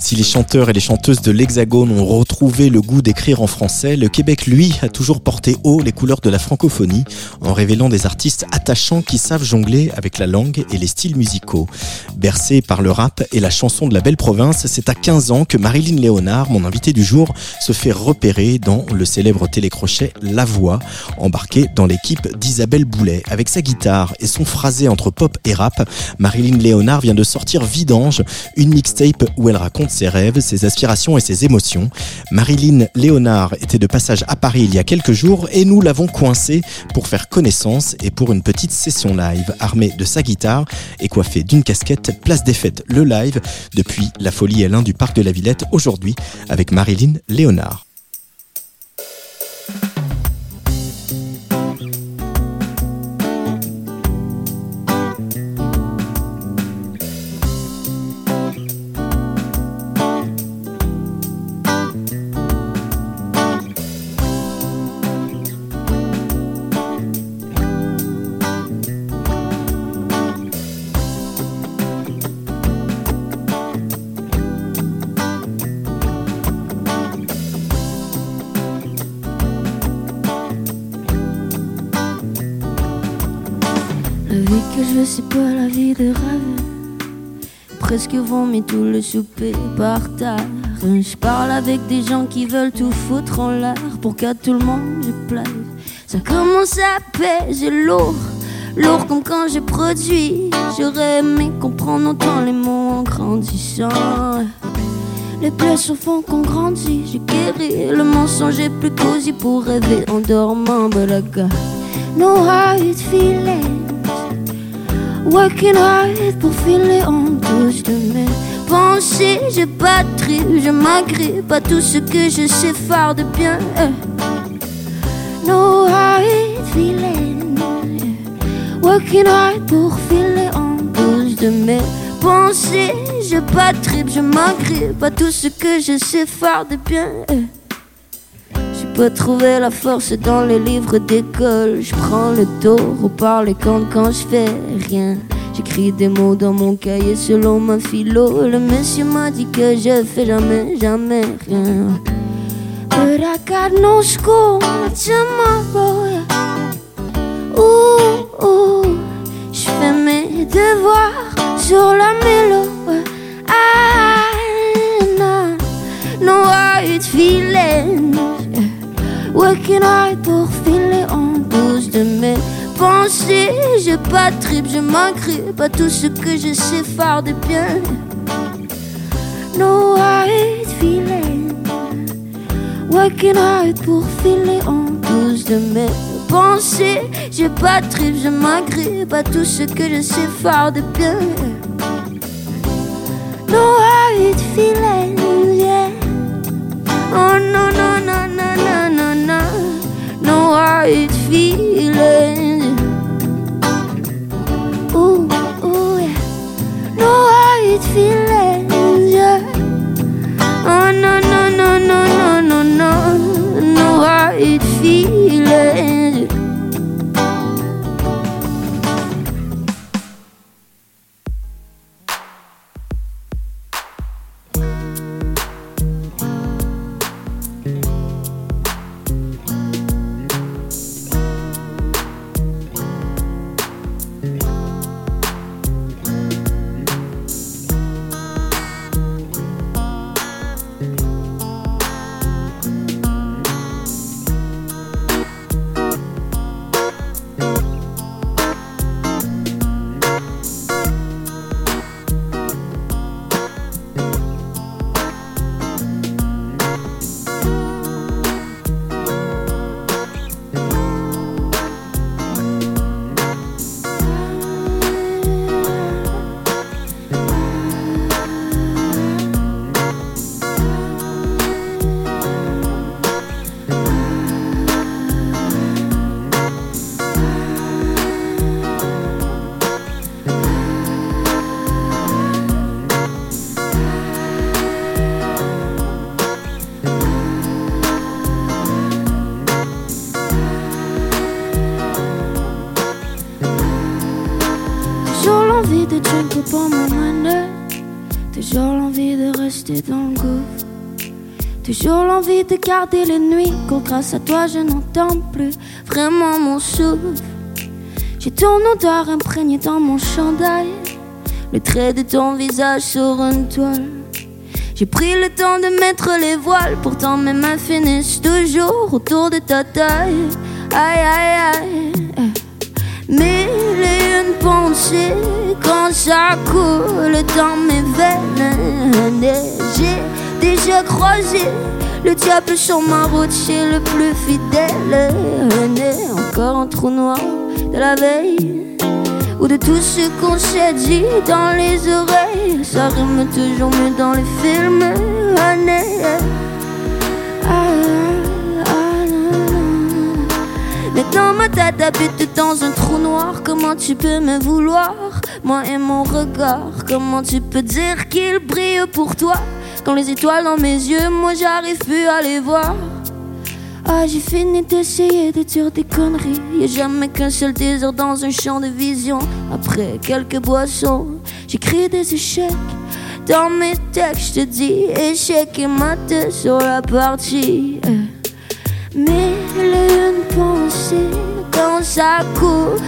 Si les chanteurs et les chanteuses de l'Hexagone ont retrouvé le goût d'écrire en français, le Québec, lui, a toujours porté haut les couleurs de la francophonie en révélant des artistes attachants qui savent jongler avec la langue et les styles musicaux. Bercé par le rap et la chanson de la belle province, c'est à 15 ans que Marilyn Léonard, mon invité du jour, se fait repérer dans le célèbre télécrochet La Voix, embarqué dans l'équipe d'Isabelle Boulet. Avec sa guitare et son phrasé entre pop et rap, Marilyn Léonard vient de sortir Vidange, une mixtape où elle raconte ses rêves, ses aspirations et ses émotions. Marilyn Léonard était de passage à Paris il y a quelques jours et nous l'avons coincée pour faire connaissance et pour une petite session live armée de sa guitare et coiffée d'une casquette Place des Fêtes le live depuis la Folie L1 du Parc de la Villette aujourd'hui avec Marilyn Léonard. Presque vomi tout le souper par terre. Je parle avec des gens qui veulent tout foutre en l'air pour qu'à tout le monde je plaise. Ça commence à peser lourd, lourd comme quand j'ai produit. J'aurais aimé comprendre autant les mots en grandissant. Les blessures font qu'on grandit, j'ai guéri. Le mensonge est plus cosy pour rêver en dormant, got no hard feelings. Working hard pour filer en douce de mes pensées. Je batterie, je m'agrippe à tout ce que je sais faire de bien. No hard feeling. Working hard pour filer en douce de mes pensées. Je batterie, je m'agrippe à tout ce que je sais faire de bien. Peux trouver la force dans les livres d'école. Je prends le taureau par les quand quand je fais rien. J'écris des mots dans mon cahier selon ma philo. Le monsieur m'a dit que je fais jamais, jamais rien. But I got no school tomorrow. Ouh, ouh, je fais mes devoirs sur la mélo. Ah, non, no hard feeling. Working hard pour filer en douce de mes pensées. Je pas trip, je m'agrippe à tout ce que je sais faire de bien. No hard feeling. Working hard pour filer en douce de mes pensées. Je pas trip, je m'agrippe à tout ce que je sais faire de bien. No hard feeling, yeah. Oh no, no. No hard feelings. Ooh, ooh, yeah. No hard feelings, Toujours l'envie de garder les nuits. Quand grâce à toi je n'entends plus vraiment mon souffle. J'ai ton odeur imprégnée dans mon chandail. Le trait de ton visage sur une toile. J'ai pris le temps de mettre les voiles, pourtant mes mains finissent toujours autour de ta taille. Aïe aïe aïe. Mille et une pensées quand ça coule dans mes veines. Déjà croisé le diable sur ma route, c'est le plus fidèle. Encore un trou noir de la veille ou de tout ce qu'on s'est dit dans les oreilles. Ça rime toujours mieux dans les films. Mais dans ma tête habite dans un trou noir. Comment tu peux me vouloir, moi et mon regard Comment tu peux dire qu'il brille pour toi? Quand les étoiles dans mes yeux, moi j'arrive plus à les voir. Ah, j'ai fini d'essayer de dire des conneries. Y'a jamais qu'un seul désir dans un champ de vision. Après quelques boissons, j'écris des échecs. Dans mes textes, je te dis échec et mat sur la partie. Mais une pensée quand ça coule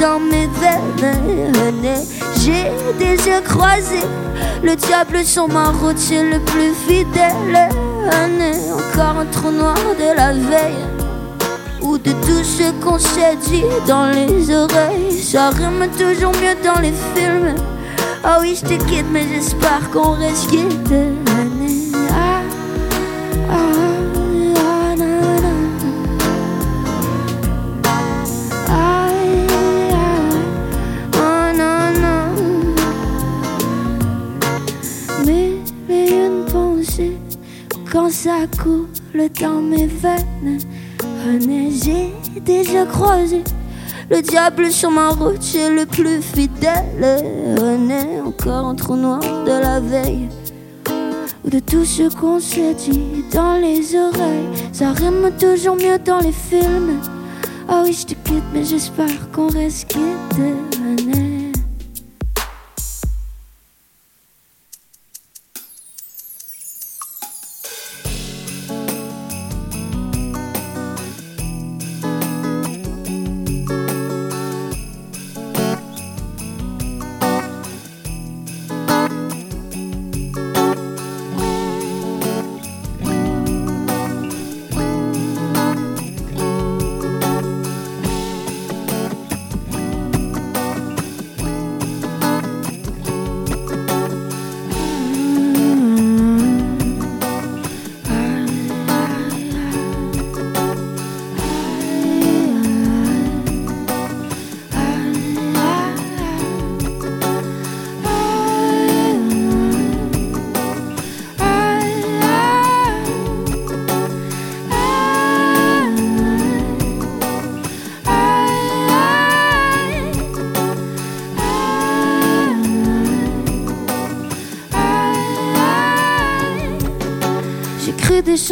dans mes veines. J'ai des yeux croisés. Le diable sur ma route, c'est le plus fidèle. Encore un trou noir de la veille. Ou de tout ce qu'on s'est dit dans les oreilles. Ça rime toujours mieux dans les films. Ah oui, je te quitte, mais j'espère qu'on reste quitte. Quand ça coule dans mes veines. René, j'ai déjà croisé le diable sur ma route, c'est le plus fidèle. René, encore un trou noir de la veille. Ou de tout ce qu'on s'est dit dans les oreilles. Ça rime toujours mieux dans les films. Ah oui, je te quitte, mais j'espère qu'on reste quitte. René.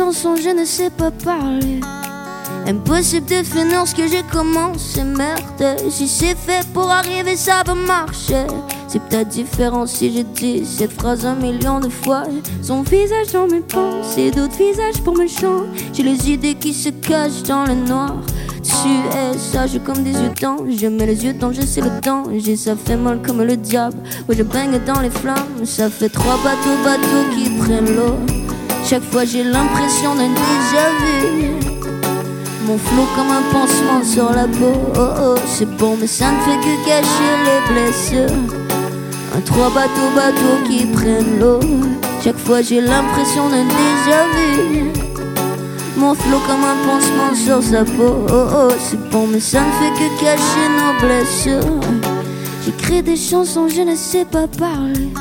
Je ne sais pas parler. Impossible de finir ce que j'ai commencé, merde. Si c'est fait pour arriver, ça va marcher. C'est peut-être différent si j'ai dit cette phrase un million de fois. Son visage dans mes pensées, d'autres visages pour me chanter. J'ai les idées qui se cachent dans le noir. Tu es sage comme des yeux d'ange. Je mets les yeux dans je sais le danger. Ça fait mal comme le diable. Ouais, je baigne dans les flammes. Ça fait trois bateaux, bateaux qui prennent l'eau. Chaque fois j'ai l'impression d'un déjà vu. Mon flot comme un pansement sur la peau. Oh oh, c'est bon, mais ça ne fait que cacher les blessures. Un trois bateaux, bateaux qui prennent l'eau. Chaque fois j'ai l'impression d'un déjà vu. Mon flot comme un pansement sur sa peau. Oh oh, c'est bon, mais ça ne fait que cacher nos blessures. J'écris des chansons, je ne sais pas parler.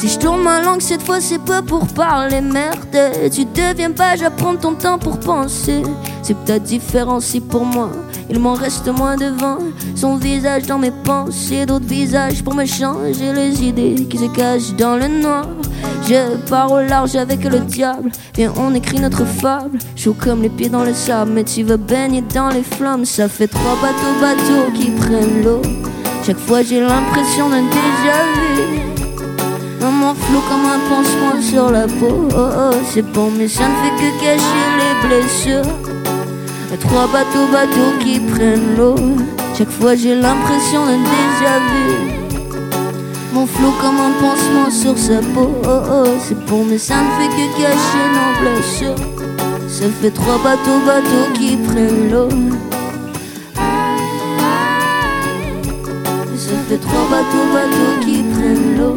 Si je tourne ma langue cette fois, c'est pas pour parler merde. Tu deviens pas, j'apprends ton temps pour penser. C'est peut-être différent si pour moi, il m'en reste moins devant. Son visage dans mes pensées, d'autres visages pour me changer les idées qui se cachent dans le noir. Je pars au large avec le diable. Viens, on écrit notre fable. Chaud comme les pieds dans le sable, mais tu veux baigner dans les flammes. Ça fait trois bateaux, bateaux qui prennent l'eau. Chaque fois j'ai l'impression d'un déjà vu. Maman flou comme un pansement sur la peau. Oh, oh, c'est bon, mais ça ne fait que cacher les blessures. Trois bateaux, bateaux qui prennent l'eau. Chaque fois j'ai l'impression d'un déjà vu. Mon flot comme un pansement sur sa peau. Oh, c'est bon, mais ça ne fait que cacher nos blessures. Ça fait trois bateaux, bateaux qui prennent l'eau. Ça fait trois bateaux, bateaux qui prennent l'eau.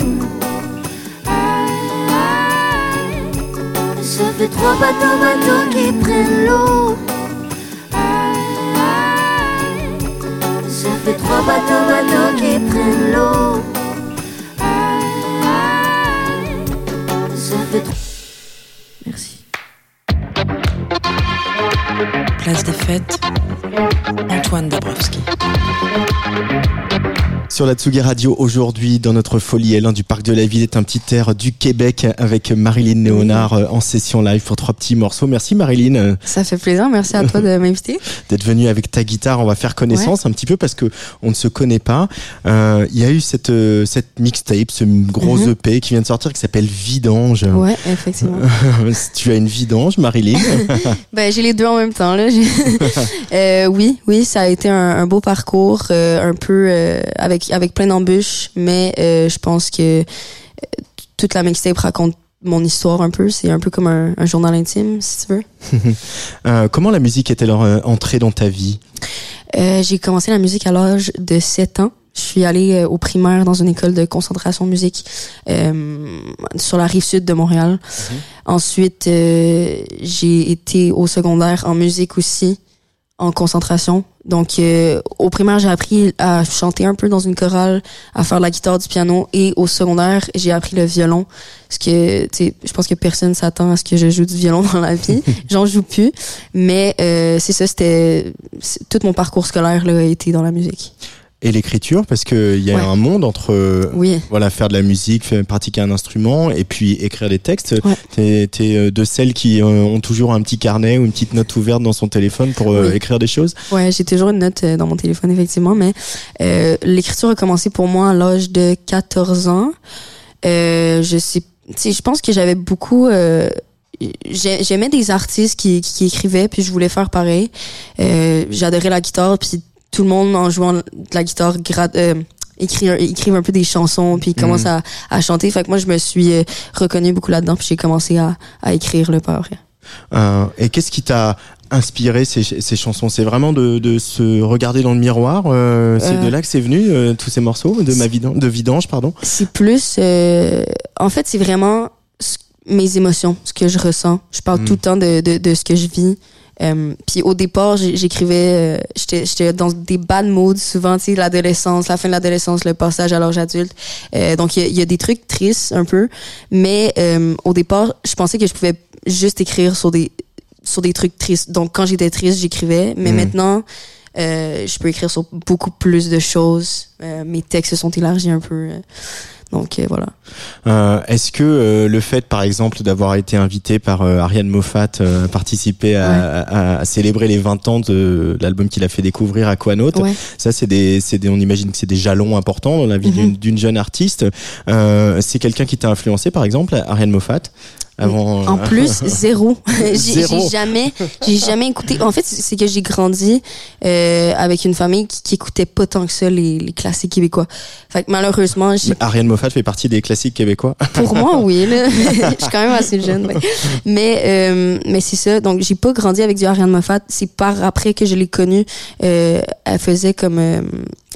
Fait trois bateaux, bateaux qui prennent l'eau. Ça fait trois bateaux, bateaux qui prennent l'eau. Ça fait trois. Merci. Place des fêtes, Antoine Dabrowski. Sur la Tsugi Radio, aujourd'hui, dans notre folie L1 du Parc de la Ville, est un petit air du Québec avec Marilyn Léonard euh, en session live pour trois petits morceaux. Merci Marilyn Ça fait plaisir, merci à toi de m'inviter. d'être venue avec ta guitare. On va faire connaissance un petit peu parce que on ne se connaît pas. Euh, Il y a eu cette, euh, cette mixtape, ce gros Mhm. EP qui vient de sortir qui s'appelle Vidange. Ouais, effectivement. tu as une vidange, Marilyn ben, j'ai les deux en même temps, là. Euh, oui, oui, ça a été un, un beau parcours, euh, un peu euh, avec, avec plein d'embûches, mais euh, je pense que euh, toute la mixtape raconte mon histoire un peu. C'est un peu comme un, un journal intime, si tu veux. Euh, Comment la musique est-elle entrée dans ta vie? Euh, j'ai commencé la musique à l'âge de 7 ans. Je suis allée euh, au primaire dans une école de concentration musique sur la rive sud de Montréal. Ensuite, euh, j'ai été au secondaire en musique aussi, en concentration. Donc, euh, au primaire, j'ai appris à chanter un peu dans une chorale, à faire de la guitare, du piano. Et au secondaire, j'ai appris le violon. Parce que, tu sais, je pense que personne s'attend à ce que je joue du violon dans la vie. J'en joue plus. Mais euh, c'est ça, c'était... Tout mon parcours scolaire là, a été dans la musique. Et l'écriture, parce qu'il y a Ouais. un monde entre euh, Oui. voilà faire de la musique, pratiquer un instrument et puis écrire des textes. Ouais. T'es t'es, euh, de celles qui euh, ont toujours un petit carnet ou une petite note ouverte dans son téléphone pour Oui. écrire des choses. Ouais, j'ai toujours une note dans mon téléphone, effectivement, mais euh, l'écriture a commencé pour moi à l'âge de 14 ans. Euh, je sais, je pense que j'avais beaucoup... euh, j'ai- J'aimais des artistes qui, qui, qui écrivaient, puis je voulais faire pareil. Euh, J'adorais la guitare, puis tout le monde en jouant de la guitare euh, écrivent un peu des chansons, puis ils commencent à, à chanter. Fait que moi, je me suis euh, reconnue beaucoup là-dedans, puis j'ai commencé à, à écrire le. Euh, et qu'est-ce qui t'a inspiré ces, ces chansons? C'est vraiment de, de se regarder dans le miroir. euh, c'est Euh. de là que c'est venu euh, tous ces morceaux de ma vidange, de vidange, pardon? C'est plus, euh, en fait, c'est vraiment mes émotions, ce que je ressens. Je parle Mm. tout le temps de, de, de ce que je vis. Euh, puis au départ, j'écrivais, euh, j'étais dans des bad moods souvent, tu sais, l'adolescence, la fin de l'adolescence, le passage à l'âge adulte. Euh, donc il y a, il y a des trucs tristes un peu, mais euh, au départ, je pensais que je pouvais juste écrire sur des sur des trucs tristes. Donc quand j'étais triste, j'écrivais, mais Mm. maintenant je peux écrire sur beaucoup plus de choses. Mes textes se sont élargis un peu. Donc voilà. Euh, Est-ce que euh, le fait, par exemple, d'avoir été invité par euh, Ariane Moffat euh, à participer à, à- à célébrer les 20 ans de l'album qu'il a fait découvrir à Quanote, Ouais. ça c'est des, c'est des, on imagine que c'est des jalons importants dans la vie Mhm. d'une- d'une jeune artiste. Euh, c'est quelqu'un qui t'a influencé, par exemple, Ariane Moffat? Avant. En euh, plus, zéro. j'ai jamais, j'ai jamais écouté. En fait, c'est que j'ai grandi euh, avec une famille qui, qui écoutait pas tant que ça les, les classiques québécois. Fait que malheureusement, j'ai- Ariane Moffat fait partie des classiques québécois. pour moi, oui. Là. je suis quand même assez jeune. Mais, mais, euh, mais c'est ça. Donc, j'ai pas grandi avec du Ariane Moffat. C'est par après que je l'ai connue. Euh, elle faisait comme euh,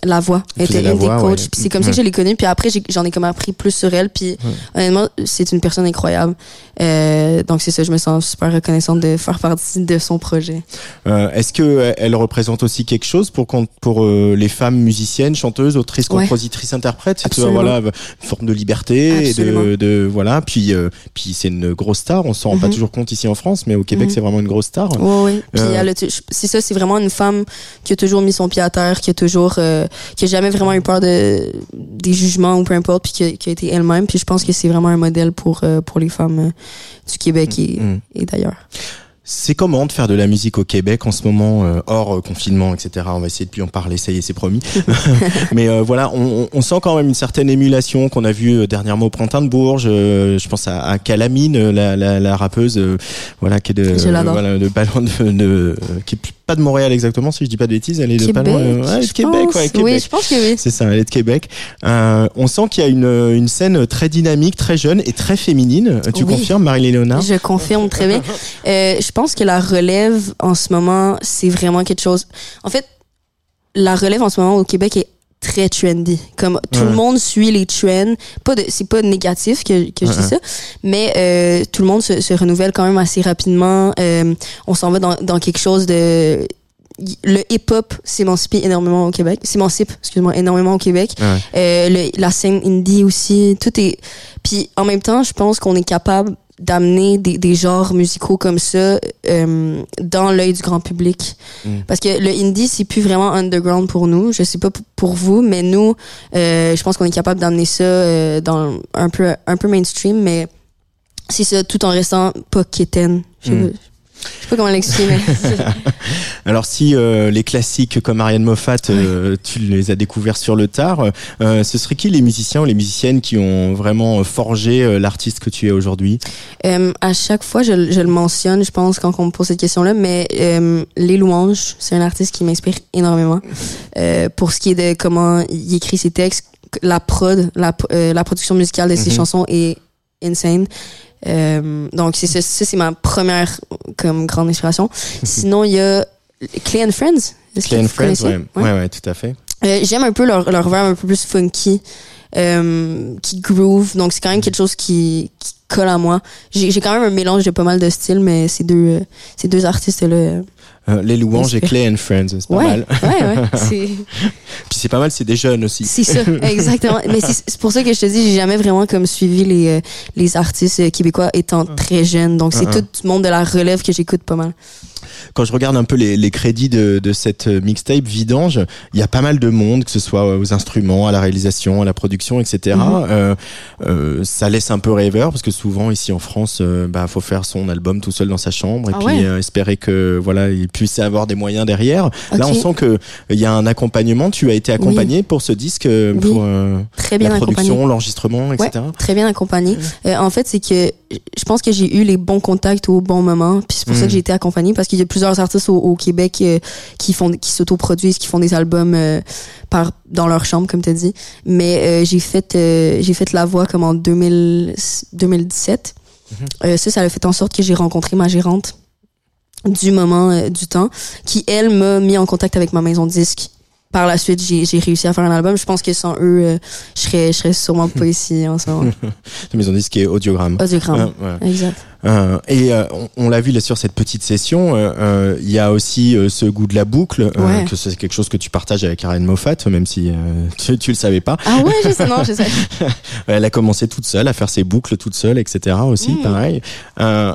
la voix. Faisait était une des coachs. ouais. Puis c'est comme ça que je l'ai connue. Puis après, j'en ai comme appris plus sur elle. Puis honnêtement, c'est une personne incroyable. Euh, donc c'est ça. Je me sens super reconnaissante de faire partie de son projet. Euh, Est-ce que euh, elle représente aussi quelque chose pour pour euh, les femmes musiciennes, chanteuses, autrices, Ouais. compositrices, interprètes? C'est voilà une forme de liberté et de, voilà. Puis puis c'est une grosse star. On s'en rend pas Mhm. toujours compte ici en France, mais au Québec Mhm. c'est vraiment une grosse star. Oui, oui. Puis c'est ça, c'est vraiment une femme qui a toujours mis son pied à terre, qui a toujours, euh, qui a jamais vraiment eu peur de des jugements ou peu importe, puis qui a, qui a été elle-même. Puis je pense que c'est vraiment un modèle pour euh, pour les femmes euh, du Québec et, Mm. et d'ailleurs. C'est comment de faire de la musique au Québec en ce moment, euh, hors confinement, etc. On va essayer de plus en parler, ça y est, c'est promis. Mais euh, voilà, on, on, sent quand même une certaine émulation qu'on a vue dernièrement au Printemps de Bourges. je pense à, à Calamine, la, la, la rappeuse, voilà, qui est de, voilà, de ballon de, de, qui est pas de Montréal exactement, si je dis pas de bêtises. Elle est de Québec, ouais, de Québec, ouais, Québec. Oui, je pense que oui. C'est ça, elle est de Québec. on sent qu'il y a une, une scène très dynamique, très jeune et très féminine. Tu confirmes, Marie Léonard Je confirme très bien. je pense que la relève en ce moment, c'est vraiment quelque chose. En fait, la relève en ce moment au Québec est très trendy. Comme tout le monde suit les trends. Pas de, c'est pas négatif que, que je dis ça, mais euh, tout le monde se, se, renouvelle quand même assez rapidement. Euh, on s'en va dans, dans quelque chose de le hip-hop s'émancipe énormément au Québec, s'émancipe, excuse-moi, énormément au Québec. Euh, le, la scène indie aussi, tout est. Puis en même temps, je pense qu'on est capable d'amener des, des genres musicaux comme ça euh, dans l'œil du grand public. Mm. Parce que le indie, c'est plus vraiment underground pour nous. Je sais pas pour vous, mais nous, euh, je pense qu'on est capable d'amener ça euh, dans un peu, un peu mainstream, mais c'est ça, tout en restant pas quétaine. Mm. Je sais pas comment l'exprimer. Alors si euh, les classiques comme Ariane Moffat, euh, tu les as découverts sur le tard, euh, ce serait qui les musiciens ou les musiciennes qui ont vraiment forgé l'artiste que tu es aujourd'hui? À chaque fois, je, je, le mentionne, je pense, quand on me pose cette question-là, mais Les Louanges, c'est un artiste qui m'inspire énormément. pour ce qui est de comment il écrit ses textes, la prod, la, la production musicale de ses mhm. chansons est insane. Euh, donc c'est ça, c'est ma première comme grande inspiration. Sinon il y a Clay and Friends. Clay and Friends, ouais. ouais. ouais, tout à fait. Euh, J'aime un peu leur leur verbe un peu plus funky, euh, qui groove. Donc c'est quand même quelque chose qui, qui colle à moi. J'ai quand même un mélange de pas mal de styles, mais ces deux ces deux artistes là euh, les louanges et Clay and Friends, c'est pas mal. Ouais, ouais, Puis c'est pas mal, c'est des jeunes aussi. C'est ça, exactement. Mais c'est pour ça que je te dis, j'ai jamais vraiment comme suivi les euh, les artistes québécois étant ah. très jeunes. Donc c'est ah, ah. tout le monde de la relève que j'écoute pas mal quand je regarde un peu les, les crédits de, de, cette mixtape Vidange, il y a pas mal de monde, que ce soit aux instruments, à la réalisation, à la production, etc. Mhm. euh, euh, ça laisse un peu rêveur parce que souvent ici en France, euh, bah faut faire son album tout seul dans sa chambre et ah puis euh, espérer que voilà il puisse avoir des moyens derrière. Là, on sent que il y a un accompagnement. Tu as été accompagné pour ce disque, euh, pour très bien la production, l'enregistrement, etc. très bien accompagné. en fait, c'est que je pense que j'ai eu les bons contacts au bon moment, puis c'est pour ça que mm. j'ai été accompagnée parce qu'il y a plusieurs artistes au, Québec euh, qui font qui s'autoproduisent, qui font des albums euh, par dans leur chambre comme tu as dit. Mais euh, j'ai fait j'ai fait la voix comme en 2000, 2017. Mm-hmm. ça ça a fait en sorte que j'ai rencontré ma gérante du moment du temps qui elle m'a mis en contact avec ma maison de disque par la suite, j'ai réussi à faire un album. Je pense que sans eux, euh, je serais, je serais sûrement pas ici en ce moment. Mais ils ont dit ce qui est audiogramme. Audiogramme. Exact. Euh, et euh, on, l'a vu là sur cette petite session, euh, il y a aussi ce goût de la boucle, que c'est quelque chose que tu partages avec Karen Moffat, même si tu, tu le savais pas. Ah ouais, je sais, non, je sais. Elle a commencé toute seule à faire ses boucles toute seule, etc. Aussi, mm. pareil.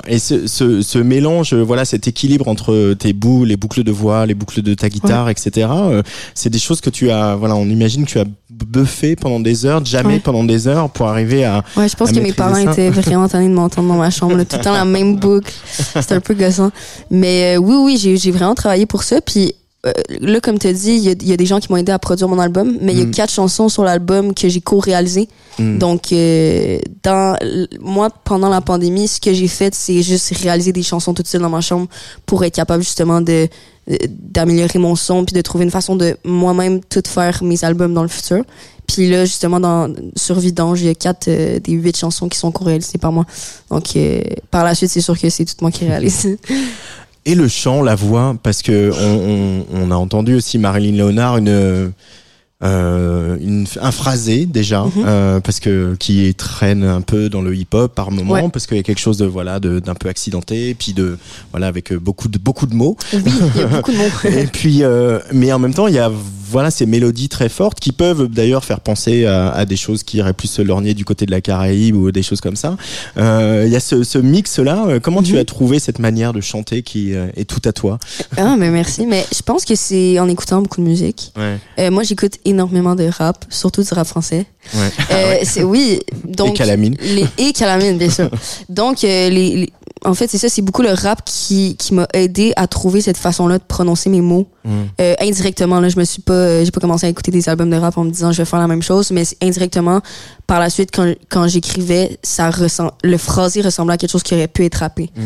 et ce, ce, ce, mélange, voilà, cet équilibre entre tes boucles, les boucles de voix, les boucles de ta guitare, etc. c'est des choses que tu as, voilà, on imagine que tu as buffé pendant des heures, jamais pendant des heures, pour arriver à. Ouais, je pense que mes parents étaient vraiment tannés de m'entendre dans ma chambre tout le temps la même boucle. C'est un peu gossant. Mais euh, oui, oui, j'ai vraiment travaillé pour ça. Puis euh, là, comme tu as dit, il y, y, a des gens qui m'ont aidé à produire mon album, mais il y a mm. quatre chansons sur l'album que j'ai co-réalisées. Mm. Donc, euh, dans moi, pendant la pandémie, ce que j'ai fait, c'est juste réaliser des chansons toutes seules dans ma chambre pour être capable justement de d'améliorer mon son puis de trouver une façon de moi-même tout faire mes albums dans le futur. Puis là, justement, dans, sur Vidange, il y a quatre euh, des huit chansons qui sont co-réalisées par moi. Donc, euh, par la suite, c'est sûr que c'est tout moi qui réalise. Et le chant, la voix, parce que on, on, on a entendu aussi Marilyn Léonard, une euh, une, un phrasé déjà mhm. euh, parce que qui traîne un peu dans le hip-hop par moment parce qu'il y a quelque chose de voilà d'un peu accidenté et puis de voilà avec beaucoup de beaucoup de mots. Oui il y a beaucoup de mots. Et puis euh, mais en même temps il y a voilà ces mélodies très fortes qui peuvent d'ailleurs faire penser à, à, des choses qui iraient plus se lorgner du côté de la Caraïbe ou des choses comme ça euh, il y a ce, ce mix là euh, comment tu mhm. as trouvé cette manière de chanter qui est tout à toi? Ah mais merci mais je pense que c'est en écoutant beaucoup de musique ouais. moi j'écoute énormément de rap, surtout du rap français. Ouais. Euh, c'est oui. Donc, et Calamine. Les, et Calamine, bien sûr. donc, euh, les, en fait, c'est ça, c'est beaucoup le rap qui, qui m'a aidé à trouver cette façon-là de prononcer mes mots. Mm. Euh, indirectement, là, je me suis pas, euh, j'ai pas commencé à écouter des albums de rap en me disant je vais faire la même chose, mais indirectement, par la suite, quand, quand j'écrivais, ça ressent, le phrasé ressemblait à quelque chose qui aurait pu être rappé. Mm.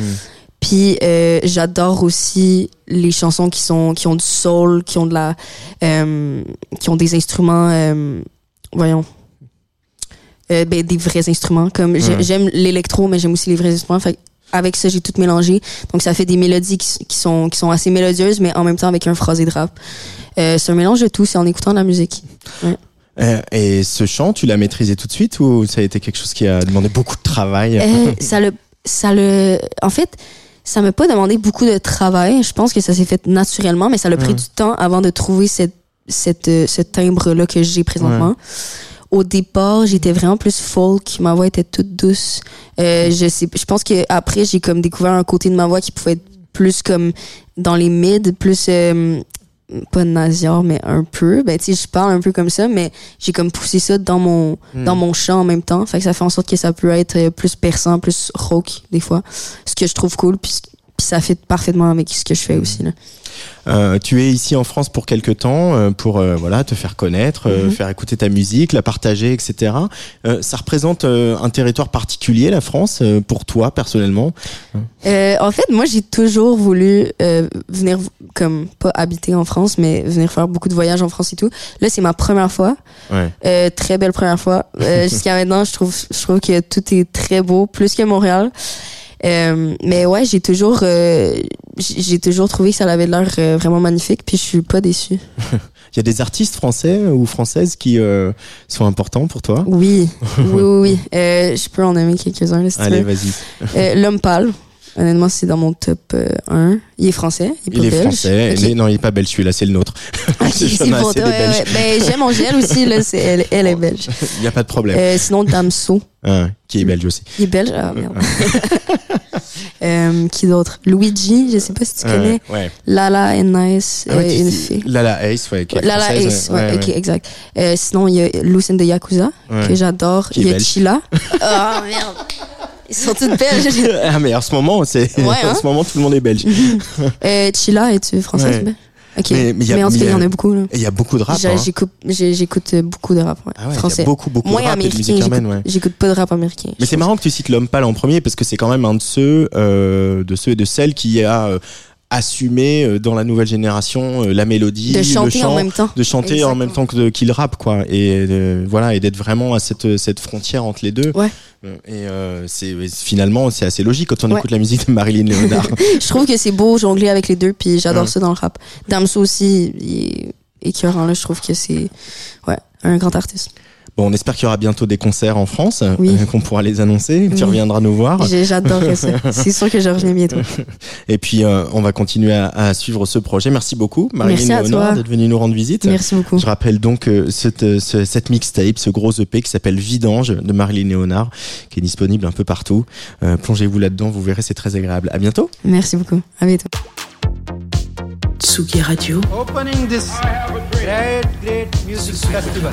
Puis euh, j'adore aussi les chansons qui sont qui ont du soul, qui ont de la euh, qui ont des instruments voyons ben, des vrais instruments comme Ouais. j'aime l'électro mais j'aime aussi les vrais instruments fait avec ça j'ai tout mélangé. Donc ça fait des mélodies qui, qui sont qui sont assez mélodieuses mais en même temps avec un phrasé de rap. Euh, c'est un mélange de tout c'est en écoutant de la musique. Euh, et ce chant, tu l'as maîtrisé tout de suite ou ça a été quelque chose qui a demandé beaucoup de travail? Euh, ça le ça le en fait ça m'a pas demandé beaucoup de travail. Je pense que ça s'est fait naturellement mais ça a pris du temps avant de trouver cette cette ce timbre là que j'ai présentement au départ j'étais vraiment plus folk. Ma voix était toute douce. Euh, je sais je pense que après j'ai comme découvert un côté de ma voix qui pouvait être plus comme dans les mids plus euh, pas nasillard mais un peu. Ben tu sais je parle un peu comme ça mais j'ai comme poussé ça dans mon Hmm. dans mon chant en même temps. Fait que ça fait en sorte que ça peut être euh, plus perçant plus rock des fois. Ce que je trouve cool puis puis ça fit parfaitement avec ce que je fais aussi là. Euh, tu es ici en France pour quelque temps euh, pour euh, voilà te faire connaître, euh, Mhm. faire écouter ta musique, la partager, etc. Ça représente un territoire particulier, la France, pour toi personnellement? En fait, moi, j'ai toujours voulu venir, comme pas habiter en France, mais venir faire beaucoup de voyages en France et tout. Là, c'est ma première fois, Ouais. Très belle première fois. Jusqu'à maintenant, je trouve, je trouve que tout est très beau, plus que Montréal. Euh, mais ouais, j'ai toujours, euh, j'ai toujours trouvé que ça avait l'air euh, vraiment magnifique, puis je suis pas déçue. Il y a des artistes français ou françaises qui euh, sont importants pour toi? Oui, oui, oui, oui. Euh, je peux en nommer quelques-uns, si Allez, vas-y. Euh, L'homme pâle. Honnêtement, c'est dans mon top euh, 1. Il est français. Il est, Il est belge. français. Ok. Il est- non, il est pas belge celui-là, c'est le nôtre. Ok, J'en ai c'est pour toi. Ouais. Ben, j'aime Angèle aussi, là, elle, elle est belge. Il n'y a pas de problème. Euh, sinon, Damso. Ah, qui est belge aussi. Il est belge? Ah, merde. euh, qui d'autre? Luigi, je sais pas si tu connais. Ouais. Lala and Nice, Ah ouais, euh, une fille. Lala Ace, ouais. qui est Lala Ace, ouais, ok, exact. Euh, sinon, il y a Lucen de Yakuza, que j'adore. Il y a belge. Chila. Ah, merde. Ils sont toutes belges. Ah, mais en ce moment, c'est, Ouais, en hein. ce moment, tout le monde est belge. euh, Chila, es-tu française? Ouais. Ok. Mais- Mais, mais y a- en tout mais cas, il y en a beaucoup. Et il y a beaucoup de rap. Hein. J'écoute, beaucoup de rap, ouais, Ah ouais, il y a français. beaucoup, beaucoup Moins de rap et de musique ouais. J'écoute pas de rap américain. Mais c'est marrant que tu cites l'homme pâle en premier parce que c'est quand même un de ceux, euh, de ceux et de celles qui a assumé euh, dans la nouvelle génération euh, la mélodie, De le chanter chant, en même temps. de chanter en même temps que qu'il rappe quoi et euh, voilà et d'être vraiment à cette cette frontière entre les deux. Ouais. Et euh, c'est finalement c'est assez logique quand on Ouais. écoute la musique de Marilyn Léonard. Je trouve que c'est beau jongler avec les deux, puis j'adore Ouais. ça dans le rap. Damso aussi, il est écœurant là. Je trouve que c'est ouais un grand artiste. Bon, on espère qu'il y aura bientôt des concerts en France, Oui. euh, qu'on pourra les annoncer. Tu Oui. reviendras nous voir. J'ai- J'adorerais ça. C'est sûr que je reviens bientôt. Et puis euh, on va continuer à, à suivre ce projet. Merci beaucoup Marilyn Léonard d'être venue nous rendre visite. Merci beaucoup. Je rappelle donc euh, cette, ce- cette mixtape, ce gros EP qui s'appelle Vidange de Marilyn Léonard, qui est disponible un peu partout. Euh, Plongez-vous là-dedans, vous verrez, c'est très agréable. À bientôt. Merci beaucoup. À bientôt. Tsugi Radio, opening this great, great music festival.